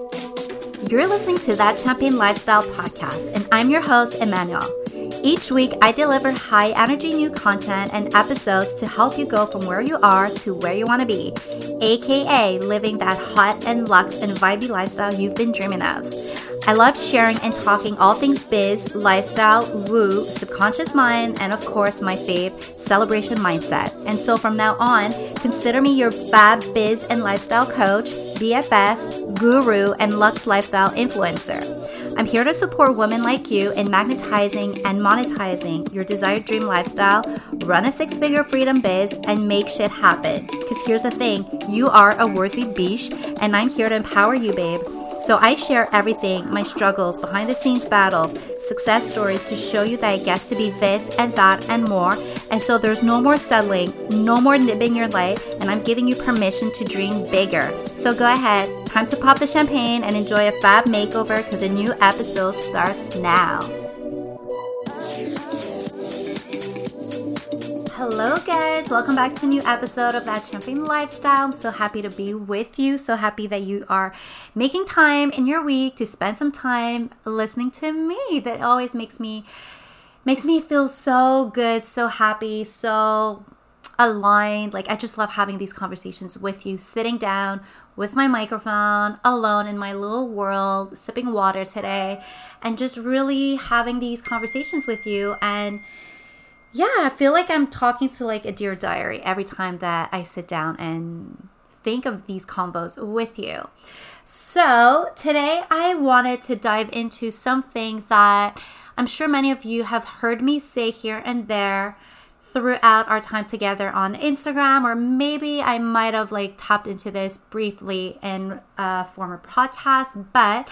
You're listening to That Champagne Lifestyle podcast, and I'm your host, Emmanuel. Each week, I deliver high energy new content and episodes to help you go from where you are to where you want to be, aka living that hot and luxe and vibey lifestyle you've been dreaming of. I love sharing and talking all things biz, lifestyle, woo, subconscious mind, and of course, my fave, celebration mindset. And so from now on, consider me your fab biz and lifestyle coach, BFF, guru, and Lux lifestyle influencer. I'm here to support women like you in magnetizing and monetizing your desired dream lifestyle, run a six figure freedom biz, and make shit happen. Because here's the thing you are a worthy biche, and I'm here to empower you, babe. So I share everything my struggles, behind the scenes battles, success stories to show you that it gets to be this and that and more. And so there's no more settling, no more nibbing your light, and I'm giving you permission to dream bigger. So go ahead, time to pop the champagne and enjoy a fab makeover because a new episode starts now. Hello, guys. Welcome back to a new episode of That Champagne Lifestyle. I'm so happy to be with you. So happy that you are making time in your week to spend some time listening to me. That always makes me makes me feel so good, so happy, so aligned. Like I just love having these conversations with you, sitting down with my microphone, alone in my little world, sipping water today, and just really having these conversations with you and yeah, I feel like I'm talking to like a dear diary every time that I sit down and think of these combos with you. So, today I wanted to dive into something that I'm sure many of you have heard me say here and there throughout our time together on Instagram, or maybe I might have like tapped into this briefly in a former podcast, but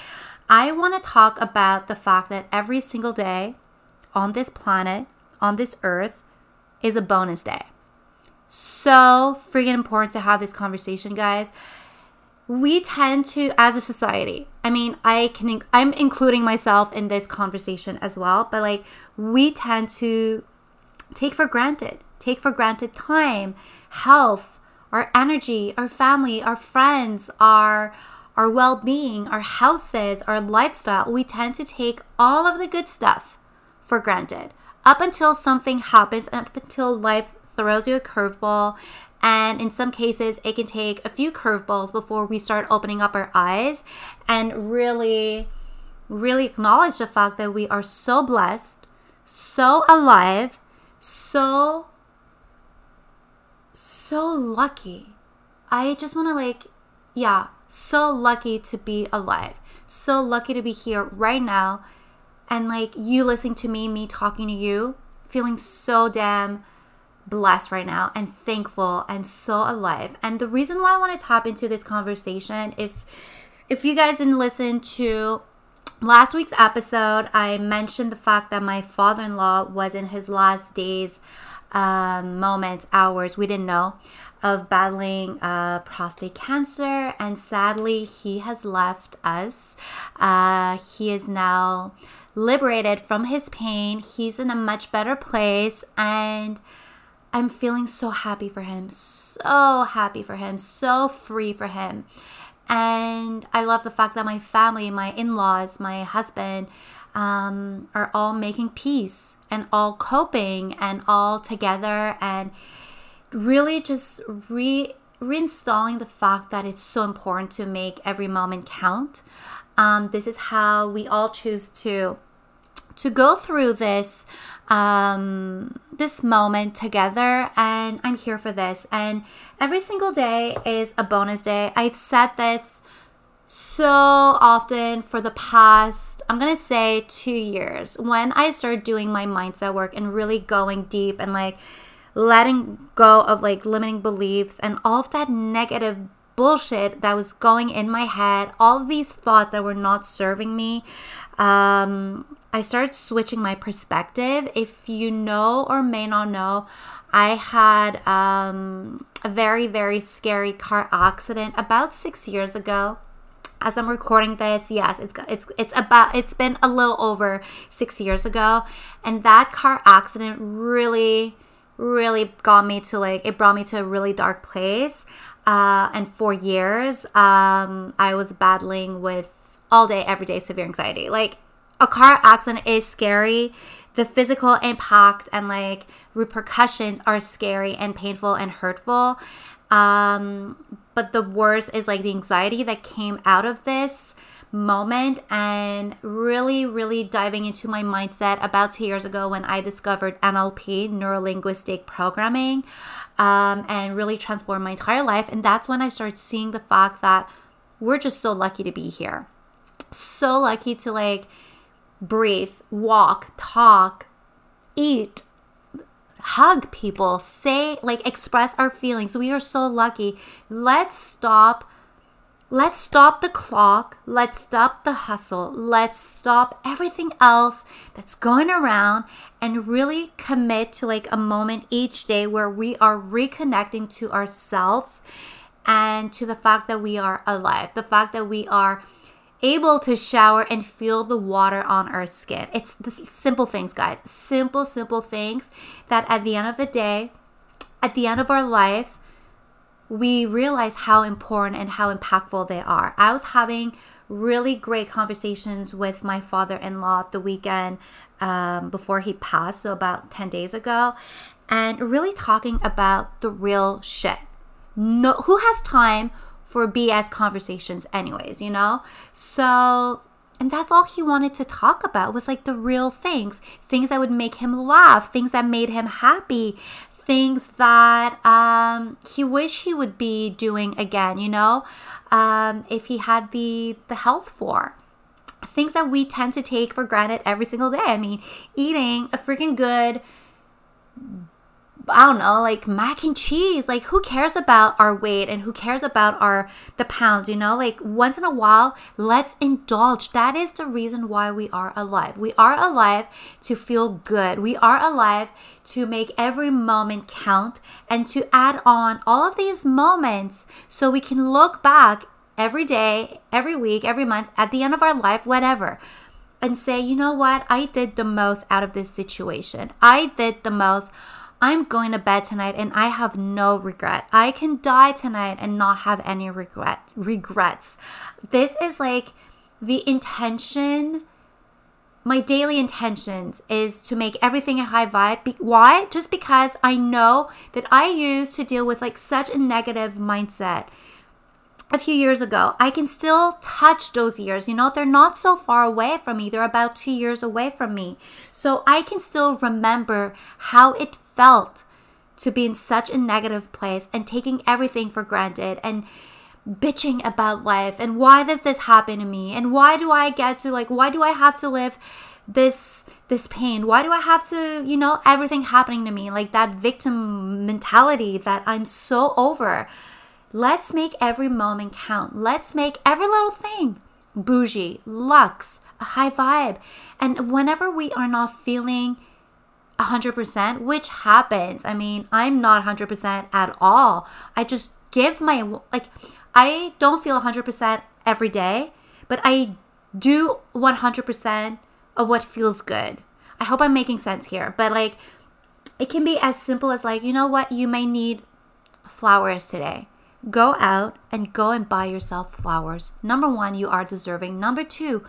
I want to talk about the fact that every single day on this planet, on this earth is a bonus day. So freaking important to have this conversation, guys. We tend to, as a society, I mean, I can, I'm including myself in this conversation as well, but like, we tend to take for granted, take for granted time, health, our energy, our family, our friends, our, our well being, our houses, our lifestyle. We tend to take all of the good stuff for granted up until something happens, up until life throws you a curveball. And in some cases, it can take a few curveballs before we start opening up our eyes and really, really acknowledge the fact that we are so blessed, so alive, so, so lucky. I just want to, like, yeah, so lucky to be alive, so lucky to be here right now and like you listening to me, me talking to you, feeling so damn blessed right now and thankful and so alive. And the reason why I want to tap into this conversation, if if you guys didn't listen to last week's episode, I mentioned the fact that my father-in-law was in his last days, um, moments, hours. We didn't know of battling uh, prostate cancer, and sadly, he has left us. Uh, he is now liberated from his pain. He's in a much better place and I'm feeling so happy for him. So happy for him. So free for him. And I love the fact that my family, my in laws, my husband, um, are all making peace and all coping and all together and really just re reinstalling the fact that it's so important to make every moment count. Um, this is how we all choose to to go through this um, this moment together and i'm here for this. And every single day is a bonus day. I've said this so often for the past i'm gonna say two years when i started doing my mindset work and really going deep and like letting go of like limiting beliefs and all of that negative bullshit that was going in my head all of these thoughts that were not serving me um, I started switching my perspective. If you know or may not know, I had um, a very, very scary car accident about six years ago. As I'm recording this, yes, it's it's it's about it's been a little over six years ago, and that car accident really, really got me to like it brought me to a really dark place. uh, and for years, um, I was battling with all day, every day severe anxiety. Like a car accident is scary. The physical impact and like repercussions are scary and painful and hurtful. Um, but the worst is like the anxiety that came out of this moment and really, really diving into my mindset about two years ago when I discovered NLP, neuro linguistic programming, um, and really transformed my entire life. And that's when I started seeing the fact that we're just so lucky to be here. So lucky to like breathe, walk, talk, eat, hug people, say, like, express our feelings. We are so lucky. Let's stop Let's stop the clock. Let's stop the hustle. Let's stop everything else that's going around and really commit to like a moment each day where we are reconnecting to ourselves and to the fact that we are alive, the fact that we are able to shower and feel the water on our skin. It's the simple things, guys. Simple, simple things that at the end of the day, at the end of our life, we realize how important and how impactful they are. I was having really great conversations with my father in law the weekend um, before he passed, so about 10 days ago, and really talking about the real shit. No, who has time for BS conversations, anyways, you know? So and that's all he wanted to talk about was like the real things things that would make him laugh things that made him happy things that um, he wished he would be doing again, you know, um, if he had the the health for. Things that we tend to take for granted every single day. I mean, eating a freaking good I don't know, like mac and cheese. Like who cares about our weight and who cares about our the pounds, you know? Like once in a while, let's indulge. That is the reason why we are alive. We are alive to feel good. We are alive to make every moment count and to add on all of these moments so we can look back every day, every week, every month, at the end of our life, whatever and say, you know what? I did the most out of this situation. I did the most I'm going to bed tonight and I have no regret. I can die tonight and not have any regret regrets. This is like the intention my daily intentions is to make everything a high vibe. Why? Just because I know that I used to deal with like such a negative mindset a few years ago. I can still touch those years. You know, they're not so far away from me. They're about two years away from me. So I can still remember how it felt to be in such a negative place and taking everything for granted and bitching about life and why does this happen to me? And why do I get to like why do I have to live this this pain? Why do I have to you know everything happening to me? Like that victim mentality that I'm so over. Let's make every moment count. Let's make every little thing bougie luxe a high vibe. And whenever we are not feeling 100%, which happens. I mean, I'm not 100% at all. I just give my, like, I don't feel 100% every day, but I do 100% of what feels good. I hope I'm making sense here, but like, it can be as simple as, like, you know what, you may need flowers today. Go out and go and buy yourself flowers. Number one, you are deserving. Number two,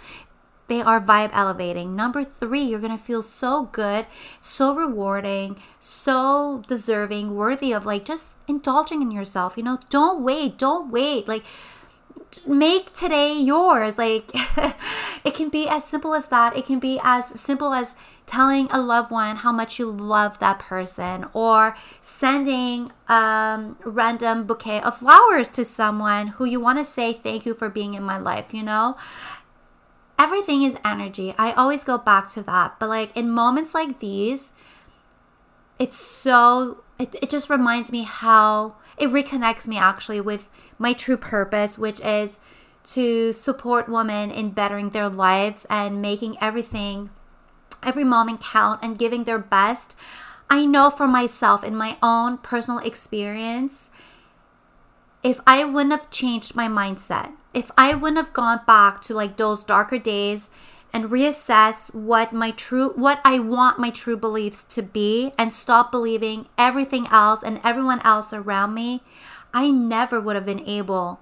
they are vibe elevating. Number three, you're going to feel so good, so rewarding, so deserving, worthy of like just indulging in yourself. You know, don't wait, don't wait. Like, make today yours. Like, it can be as simple as that. It can be as simple as telling a loved one how much you love that person or sending a um, random bouquet of flowers to someone who you want to say thank you for being in my life, you know? Everything is energy. I always go back to that. But like in moments like these, it's so it, it just reminds me how it reconnects me actually with my true purpose, which is to support women in bettering their lives and making everything every moment count and giving their best. I know for myself in my own personal experience, if I wouldn't have changed my mindset, if I wouldn't have gone back to like those darker days and reassess what my true what I want my true beliefs to be and stop believing everything else and everyone else around me, I never would have been able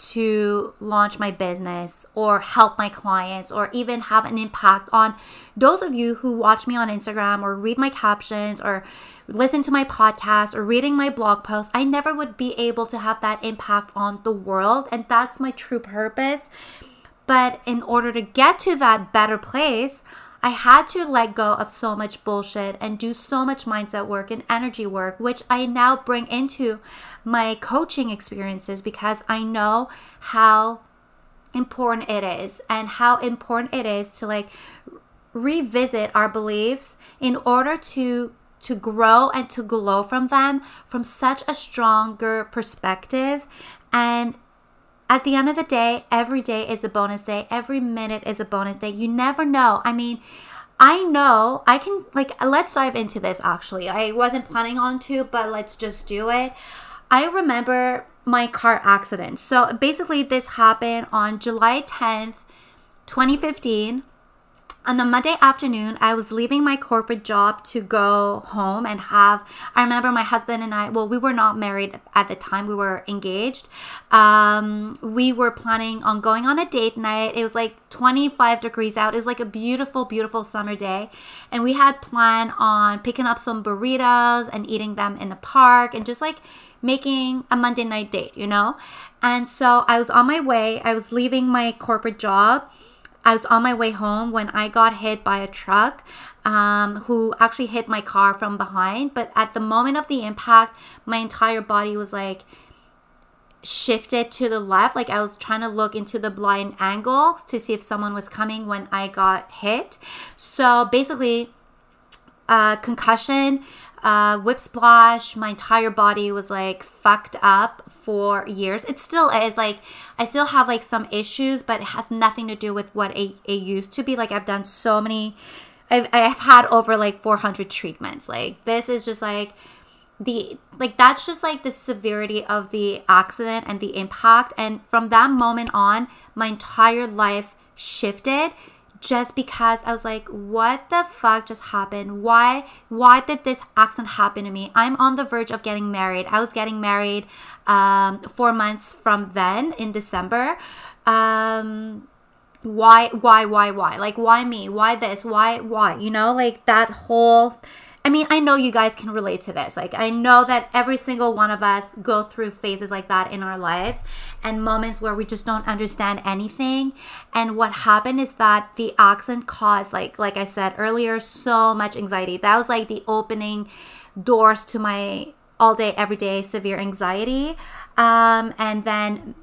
to launch my business or help my clients or even have an impact on those of you who watch me on Instagram or read my captions or listen to my podcast or reading my blog posts. I never would be able to have that impact on the world. And that's my true purpose. But in order to get to that better place, I had to let go of so much bullshit and do so much mindset work and energy work, which I now bring into my coaching experiences because I know how important it is and how important it is to like revisit our beliefs in order to to grow and to glow from them from such a stronger perspective. And at the end of the day, every day is a bonus day. Every minute is a bonus day. You never know. I mean, I know I can, like, let's dive into this actually. I wasn't planning on to, but let's just do it. I remember my car accident. So basically, this happened on July 10th, 2015 on a Monday afternoon, I was leaving my corporate job to go home and have. I remember my husband and I, well, we were not married at the time, we were engaged. Um, we were planning on going on a date night. It was like 25 degrees out. It was like a beautiful, beautiful summer day. And we had planned on picking up some burritos and eating them in the park and just like making a Monday night date, you know? And so I was on my way, I was leaving my corporate job I was on my way home when I got hit by a truck um, who actually hit my car from behind. But at the moment of the impact, my entire body was like shifted to the left. Like I was trying to look into the blind angle to see if someone was coming when I got hit. So basically, uh, concussion uh, whip splash. My entire body was like fucked up for years. It still is. Like, I still have like some issues, but it has nothing to do with what it, it used to be. Like, I've done so many, I've, I've had over like 400 treatments. Like, this is just like, the like that's just like the severity of the accident and the impact and from that moment on my entire life shifted just because I was like, what the fuck just happened? Why why did this accident happen to me? I'm on the verge of getting married. I was getting married um, four months from then in December. Um, why why why why? Like why me? Why this? Why why? You know, like that whole I mean, I know you guys can relate to this. Like, I know that every single one of us go through phases like that in our lives and moments where we just don't understand anything. And what happened is that the accident caused, like, like I said earlier, so much anxiety. That was like the opening doors to my all day, everyday severe anxiety. Um, and then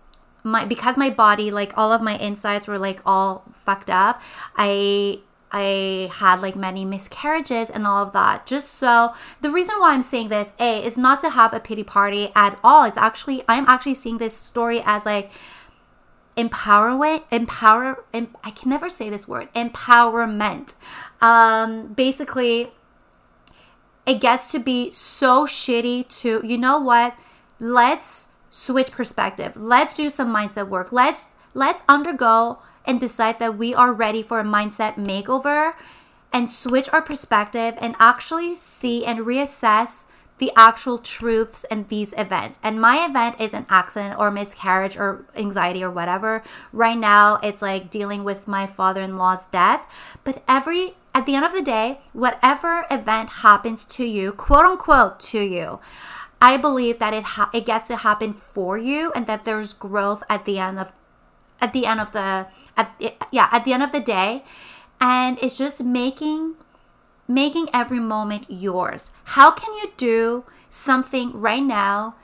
my because my body, like all of my insides were like all fucked up. I I had like many miscarriages and all of that. Just so the reason why I'm saying this, A, is not to have a pity party at all. It's actually, I'm actually seeing this story as like empowerment, empower, em, I can never say this word, empowerment. Um, basically, it gets to be so shitty to, you know what? Let's switch perspective. Let's do some mindset work. Let's, let's undergo and decide that we are ready for a mindset makeover and switch our perspective and actually see and reassess the actual truths in these events. And my event is an accident or miscarriage or anxiety or whatever. Right now, it's like dealing with my father in law's death. But every, at the end of the day, whatever event happens to you, quote unquote, to you, I believe that it ha- it gets to happen for you and that there's growth at the end of at the end of the at yeah at the end of the day. And it's just making making every moment yours. How can you do something right now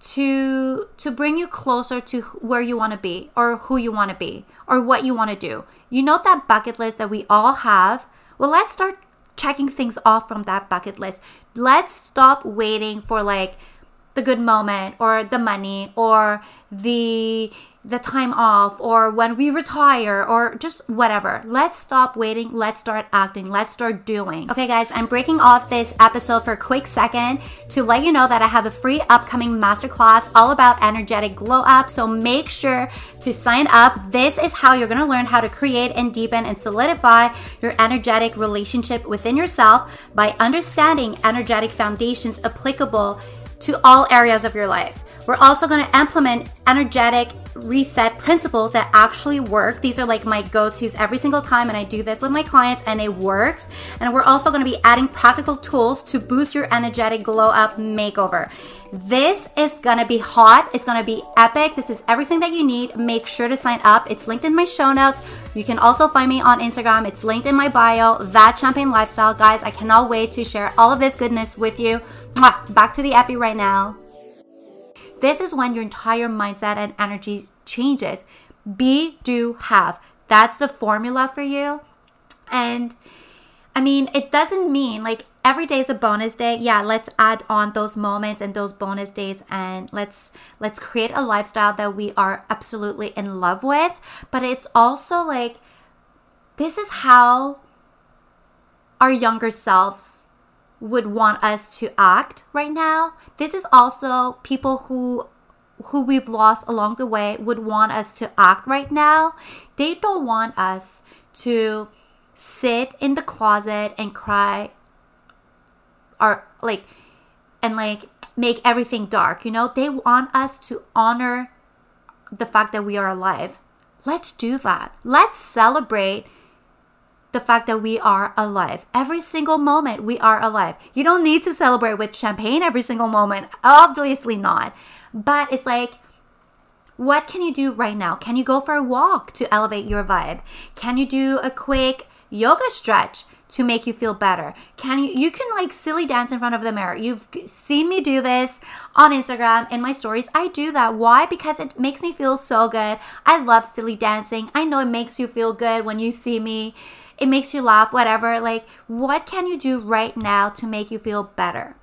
to to bring you closer to where you want to be or who you want to be or what you want to do? You know that bucket list that we all have? Well let's start checking things off from that bucket list. Let's stop waiting for like the good moment or the money or the the time off or when we retire or just whatever. Let's stop waiting. Let's start acting. Let's start doing. Okay, guys, I'm breaking off this episode for a quick second to let you know that I have a free upcoming masterclass all about energetic glow up. So make sure to sign up. This is how you're going to learn how to create and deepen and solidify your energetic relationship within yourself by understanding energetic foundations applicable to all areas of your life. We're also going to implement energetic reset principles that actually work. These are like my go tos every single time, and I do this with my clients, and it works. And we're also going to be adding practical tools to boost your energetic glow up makeover. This is going to be hot. It's going to be epic. This is everything that you need. Make sure to sign up. It's linked in my show notes. You can also find me on Instagram. It's linked in my bio, That Champagne Lifestyle. Guys, I cannot wait to share all of this goodness with you. Back to the epi right now. This is when your entire mindset and energy changes. Be, do, have. That's the formula for you. And I mean, it doesn't mean like every day is a bonus day. Yeah, let's add on those moments and those bonus days and let's let's create a lifestyle that we are absolutely in love with, but it's also like this is how our younger selves would want us to act right now. This is also people who who we've lost along the way would want us to act right now. They don't want us to sit in the closet and cry or like and like make everything dark, you know? They want us to honor the fact that we are alive. Let's do that. Let's celebrate the fact that we are alive. Every single moment we are alive. You don't need to celebrate with champagne every single moment. Obviously not. But it's like, what can you do right now? Can you go for a walk to elevate your vibe? Can you do a quick yoga stretch to make you feel better? Can you you can like silly dance in front of the mirror. You've seen me do this on Instagram in my stories. I do that. Why? Because it makes me feel so good. I love silly dancing. I know it makes you feel good when you see me it makes you laugh, whatever. Like, what can you do right now to make you feel better?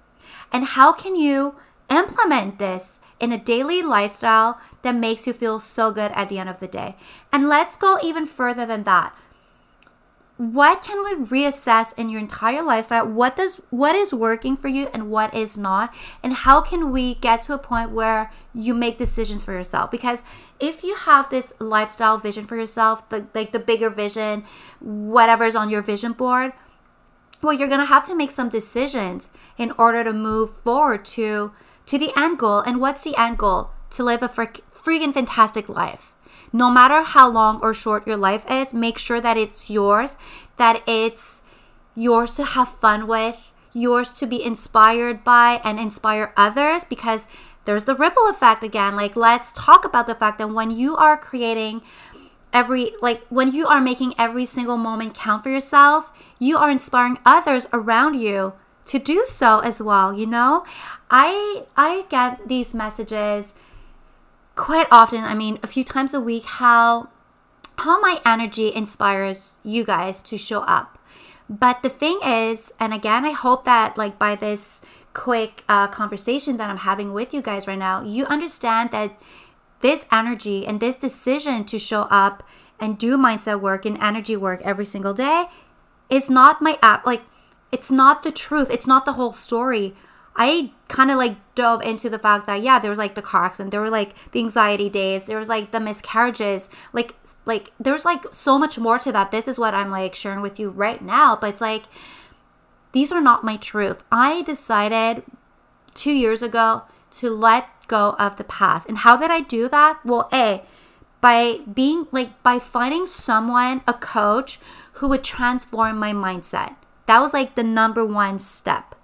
And how can you implement this in a daily lifestyle that makes you feel so good at the end of the day? And let's go even further than that what can we reassess in your entire lifestyle? What does what is working for you and what is not? And how can we get to a point where you make decisions for yourself? Because if you have this lifestyle vision for yourself the like the bigger vision whatever's on your vision board well you're going to have to make some decisions in order to move forward to to the end goal. And what's the end goal? To live a freaking fantastic life no matter how long or short your life is, make sure that it's yours, that it's yours to have fun with, yours to be inspired by and inspire others because there's the ripple effect again. Like, let's talk about the fact that when you are creating every, like, when you are making every single moment count for yourself, you are inspiring others around you to do so as well, you know? I I get these messages quite often, I mean, a few times a week, how how my energy inspires you guys to show up. But the thing is, and again, I hope that like by this quick uh, conversation that I'm having with you guys right now, you understand that this energy and this decision to show up and do mindset work and energy work every single day is not my app. Like, it's not the truth. It's not the whole story. I kind of like dove into the fact that yeah, there was like the car accident, there were like the anxiety days, there was like the miscarriages, like like there's like so much more to that. This is what I'm like sharing with you right now, but it's like these are not my truth. I decided 2 years ago to let go of the past. And how did I do that? Well, A, by being like by finding someone, a coach who would transform my mindset. That was like the number one step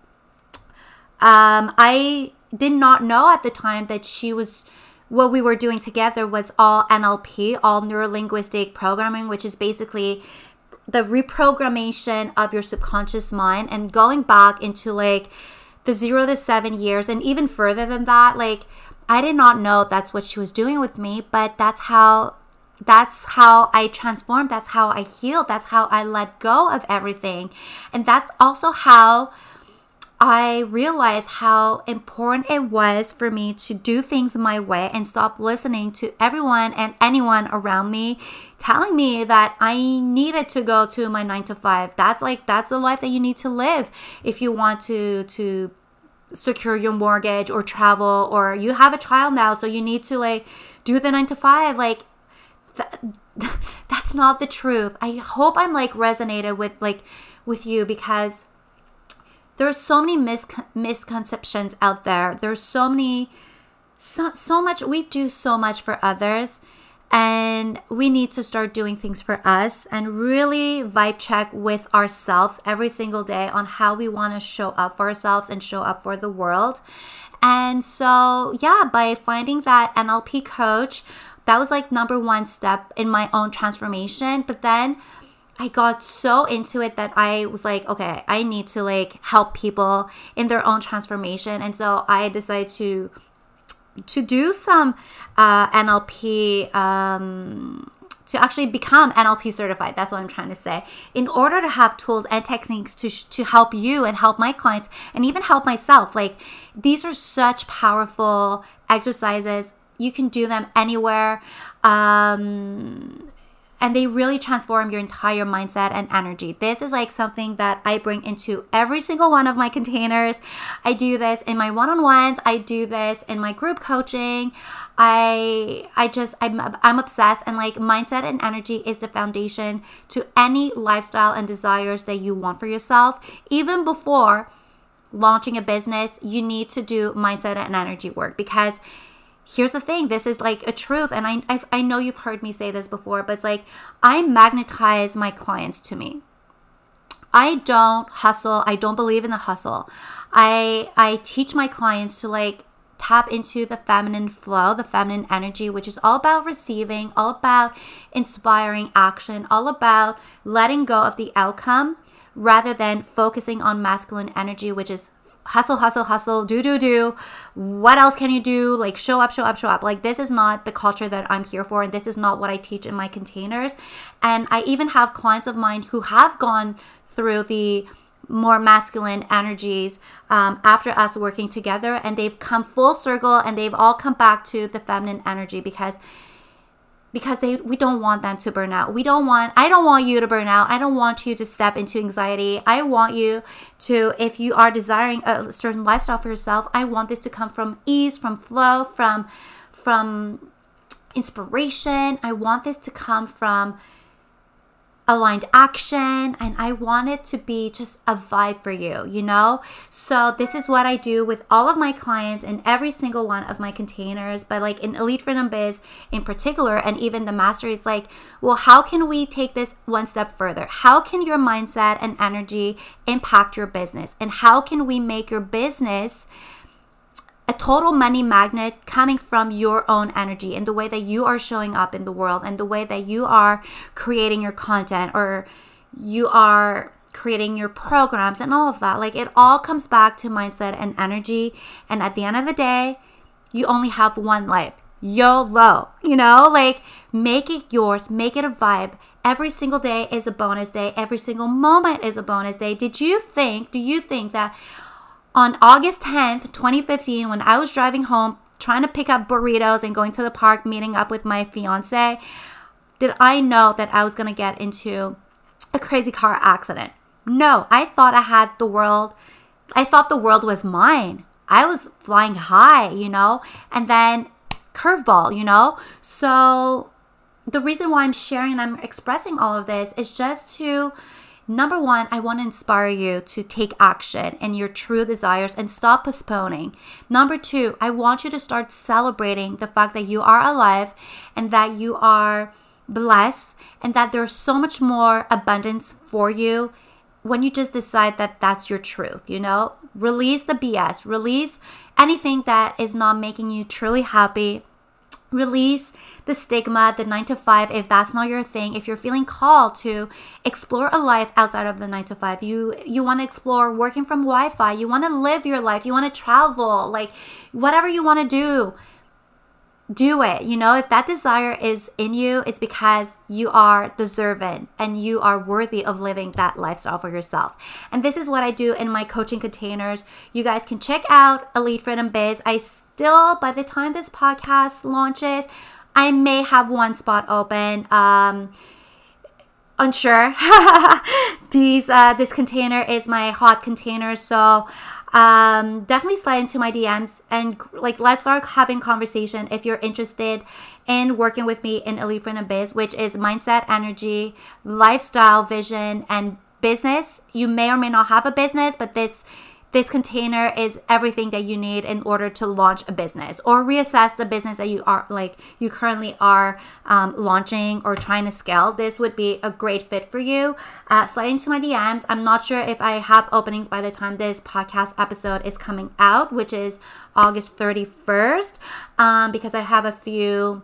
um, I did not know at the time that she was what we were doing together was all NLP, all neuro linguistic programming, which is basically the reprogrammation of your subconscious mind and going back into like the zero to seven years and even further than that. Like, I did not know that's what she was doing with me, but that's how that's how I transformed. That's how I healed. That's how I let go of everything. And that's also how I realized how important it was for me to do things my way and stop listening to everyone and anyone around me telling me that I needed to go to my 9 to 5. That's like that's the life that you need to live if you want to to secure your mortgage or travel or you have a child now so you need to like do the 9 to 5 like that's not the truth. I hope I'm like resonated with like with you because there are so many mis- misconceptions out there. There's so many, so, so much, we do so much for others. And we need to start doing things for us and really vibe check with ourselves every single day on how we want to show up for ourselves and show up for the world. And so, yeah, by finding that NLP coach, that was like number one step in my own transformation. But then I got so into it that I was like, okay, I need to like help people in their own transformation. And so I decided to to do some uh, NLP um, to actually become NLP certified. That's what I'm trying to say. In order to have tools and techniques to to help you and help my clients and even help myself. Like these are such powerful exercises. You can do them anywhere. Um, and they really transform your entire mindset and energy. This is like something that I bring into every single one of my containers. I do this in my one-on-ones, I do this in my group coaching. I I just I'm I'm obsessed and like mindset and energy is the foundation to any lifestyle and desires that you want for yourself. Even before launching a business, you need to do mindset and energy work because here's the thing this is like a truth and I, I, I know you've heard me say this before but it's like i magnetize my clients to me. I don't hustle i don't believe in the hustle. I i teach my clients to like tap into the feminine flow the feminine energy which is all about receiving all about inspiring action all about letting go of the outcome rather than focusing on masculine energy which is hustle, hustle, hustle, do, do, do. What else can you do? Like show up, show up, show up. Like this is not the culture that I'm here for. And this is not what I teach in my containers. And I even have clients of mine who have gone through the more masculine energies um, after us working together and they've come full circle and they've all come back to the feminine energy because because they we don't want them to burn out. We don't want I don't want you to burn out. I don't want you to step into anxiety. I want you to if you are desiring a certain lifestyle for yourself, I want this to come from ease, from flow, from from inspiration. I want this to come from aligned action and I want it to be just a vibe for you, you know? So this is what I do with all of my clients in every single one of my containers, but like in Elite Freedom Biz in particular and even the master is like, well, how can we take this one step further? How can your mindset and energy impact your business? And how can we make your business a total money magnet coming from your own energy and the way that you are showing up in the world and the way that you are creating your content or you are creating your programs and all of that. Like it all comes back to mindset and energy. And at the end of the day, you only have one life. YOLO, you know, like make it yours, make it a vibe. Every single day is a bonus day, every single moment is a bonus day. Did you think, do you think that on August 10th, 2015, when I was driving home trying to pick up burritos and going to the park, meeting up with my fiance, did I know that I was going to get into a crazy car accident? No, I thought I had the world, I thought the world was mine. I was flying high, you know, and then curveball, you know? So the reason why I'm sharing and I'm expressing all of this is just to Number one, I want to inspire you to take action in your true desires and stop postponing. Number two, I want you to start celebrating the fact that you are alive and that you are blessed and that there's so much more abundance for you when you just decide that that's your truth, you know? Release the BS, release anything that is not making you truly happy release the stigma, the nine to five, if that's not your thing, if you're feeling called to explore a life outside of the nine to five, you you want to explore working from Wi-Fi, you want to live your life, you want to travel, like whatever you want to do, do it. You know, if that desire is in you, it's because you are deserving and you are worthy of living that lifestyle for yourself. And this is what I do in my coaching containers. You guys can check out Elite Freedom Biz. I still, by the time this podcast launches, I may have one spot open. Um, unsure. These uh, this container is my hot container, so um, definitely slide into my DMs and like let's start having conversation if you're interested in working with me in Elite Freedom Biz, which is mindset, energy, lifestyle, vision, and business. You may or may not have a business, but this this container is everything that you need in order to launch a business or reassess the business that you are like you currently are um, launching or trying to scale. This would be a great fit for you. Uh, slide into my dms i'm not sure if i have openings by the time this podcast episode is coming out which is august 31st um, because i have a few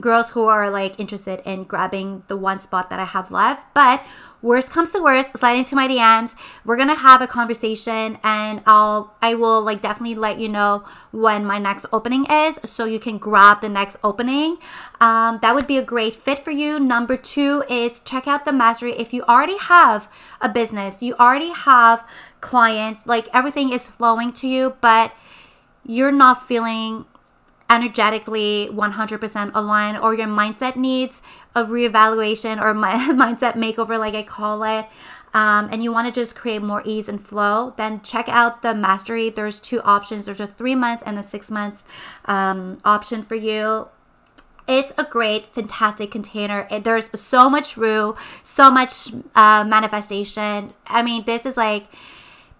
girls who are like interested in grabbing the one spot that I have left. But worst comes to worst, slide into my DMs. We're gonna have a conversation and I'll I will like definitely let you know when my next opening is so you can grab the next opening. Um, that would be a great fit for you. Number two is check out the mastery. If you already have a business, you already have clients, like everything is flowing to you, but you're not feeling energetically 100% aligned or your mindset needs a reevaluation or my mindset makeover like i call it um, and you want to just create more ease and flow then check out the mastery. There's two options. There's a three months and a six months um, option for you. It's a great fantastic container. It, there's so much room so much uh, manifestation. I mean this is like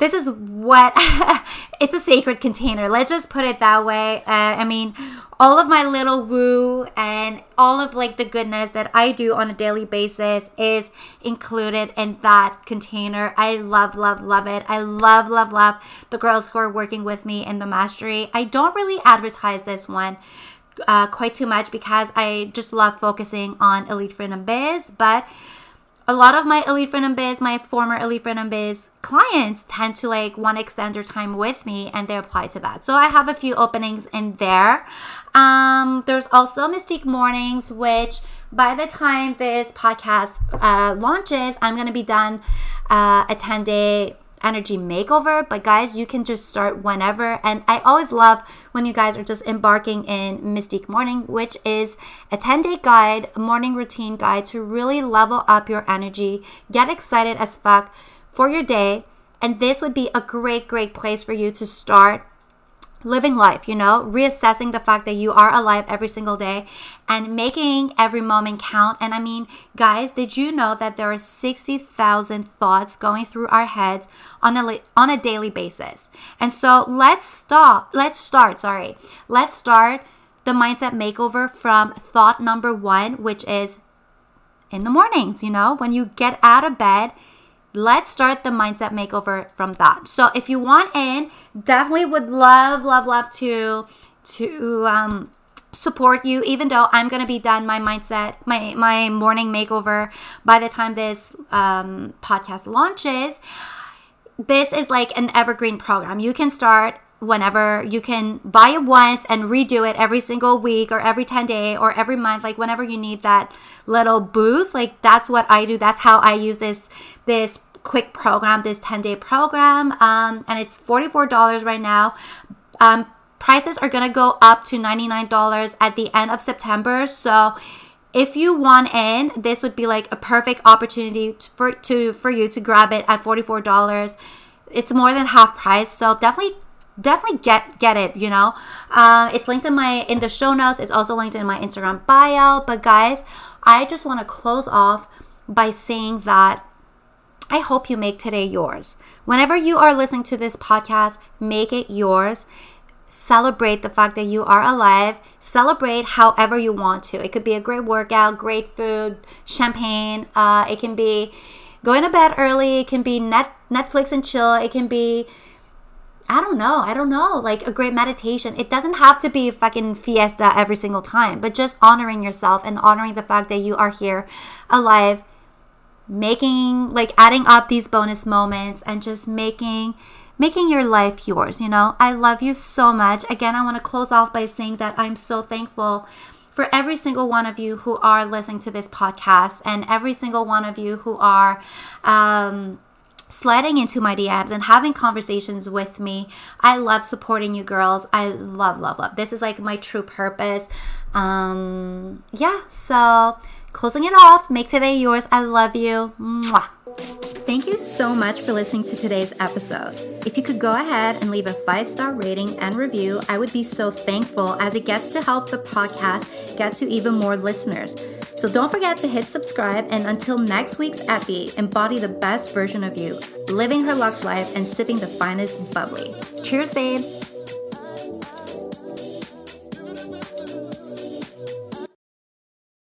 this is what it's a sacred container. Let's just put it that way. Uh, I mean, all of my little woo and all of like the goodness that I do on a daily basis is included in that container. I love, love, love it. I love, love, love the girls who are working with me in the mastery. I don't really advertise this one. Uh, quite too much because I just love focusing on Elite Freedom Biz, but a lot of my Elite Freedom Biz, my former Elite Freedom Biz clients tend to like want to extend their time with me and they apply to that. So I have a few openings in there. Um, there's also Mystique Mornings, which by the time this podcast uh, launches, I'm going to be done uh, a 10 day energy makeover. But guys, you can just start whenever. And I always love when you guys are just embarking in Mystique Morning, which is a 10 day guide, a morning routine guide to really level up your energy, get excited as fuck for your day. And this would be a great, great place for you to start living life, you know, reassessing the fact that you are alive every single day and making every moment count. And I mean, guys, did you know that there are 60,000 thoughts going through our heads on a on a daily basis? And so, let's stop. Let's start, sorry. Let's start the mindset makeover from thought number 1, which is in the mornings, you know, when you get out of bed, let's start the mindset makeover from that. So if you want in, definitely would love, love, love to to um support you even though i'm to be done my mindset my my morning makeover by the time this um, podcast launches this is like an evergreen program you can start whenever you can buy it once and redo it every single week or every 10 day or every month like whenever you need that little boost like that's what i do. That's how i use this this quick program this 10 day program um, and it's $44 right now. Um, prices are going to go up to $99 at the end of september. So if you want in this would be like a perfect opportunity for to for you to grab it at $44 it's more than half price so definitely definitely get get it you know? Uh, it's linked in my in the show notes. It's also linked in my instagram bio. But guys i just want to close off by saying that i hope you make today yours. Whenever you are listening to this podcast make it yours. Celebrate the fact that you are alive. Celebrate however you want to. It could be a great workout great food champagne uh, it can be going to bed early it can be net netflix and chill it can be I don't know. I don't know. Like a great meditation. It doesn't have to be fucking fiesta every single time, but just honoring yourself and honoring the fact that you are here alive, making like adding up these bonus moments and just making making your life yours, you know? I love you so much. Again, I want to close off by saying that I'm so thankful for every single one of you who are listening to this podcast and every single one of you who are um sliding into my DMs and having conversations with me. I love supporting you girls. I love, love, love. This is like my true purpose. Um, yeah, so closing it off, make today yours. I love you. Mwah. Thank you so much for listening to today's episode. If you could go ahead and leave a five star rating and review, I would be so thankful as it gets to help the podcast get to even more listeners. So don't forget to hit subscribe. And until next week's epi, embody the best version of you, living her Lux life and sipping the finest bubbly. Cheers, babe.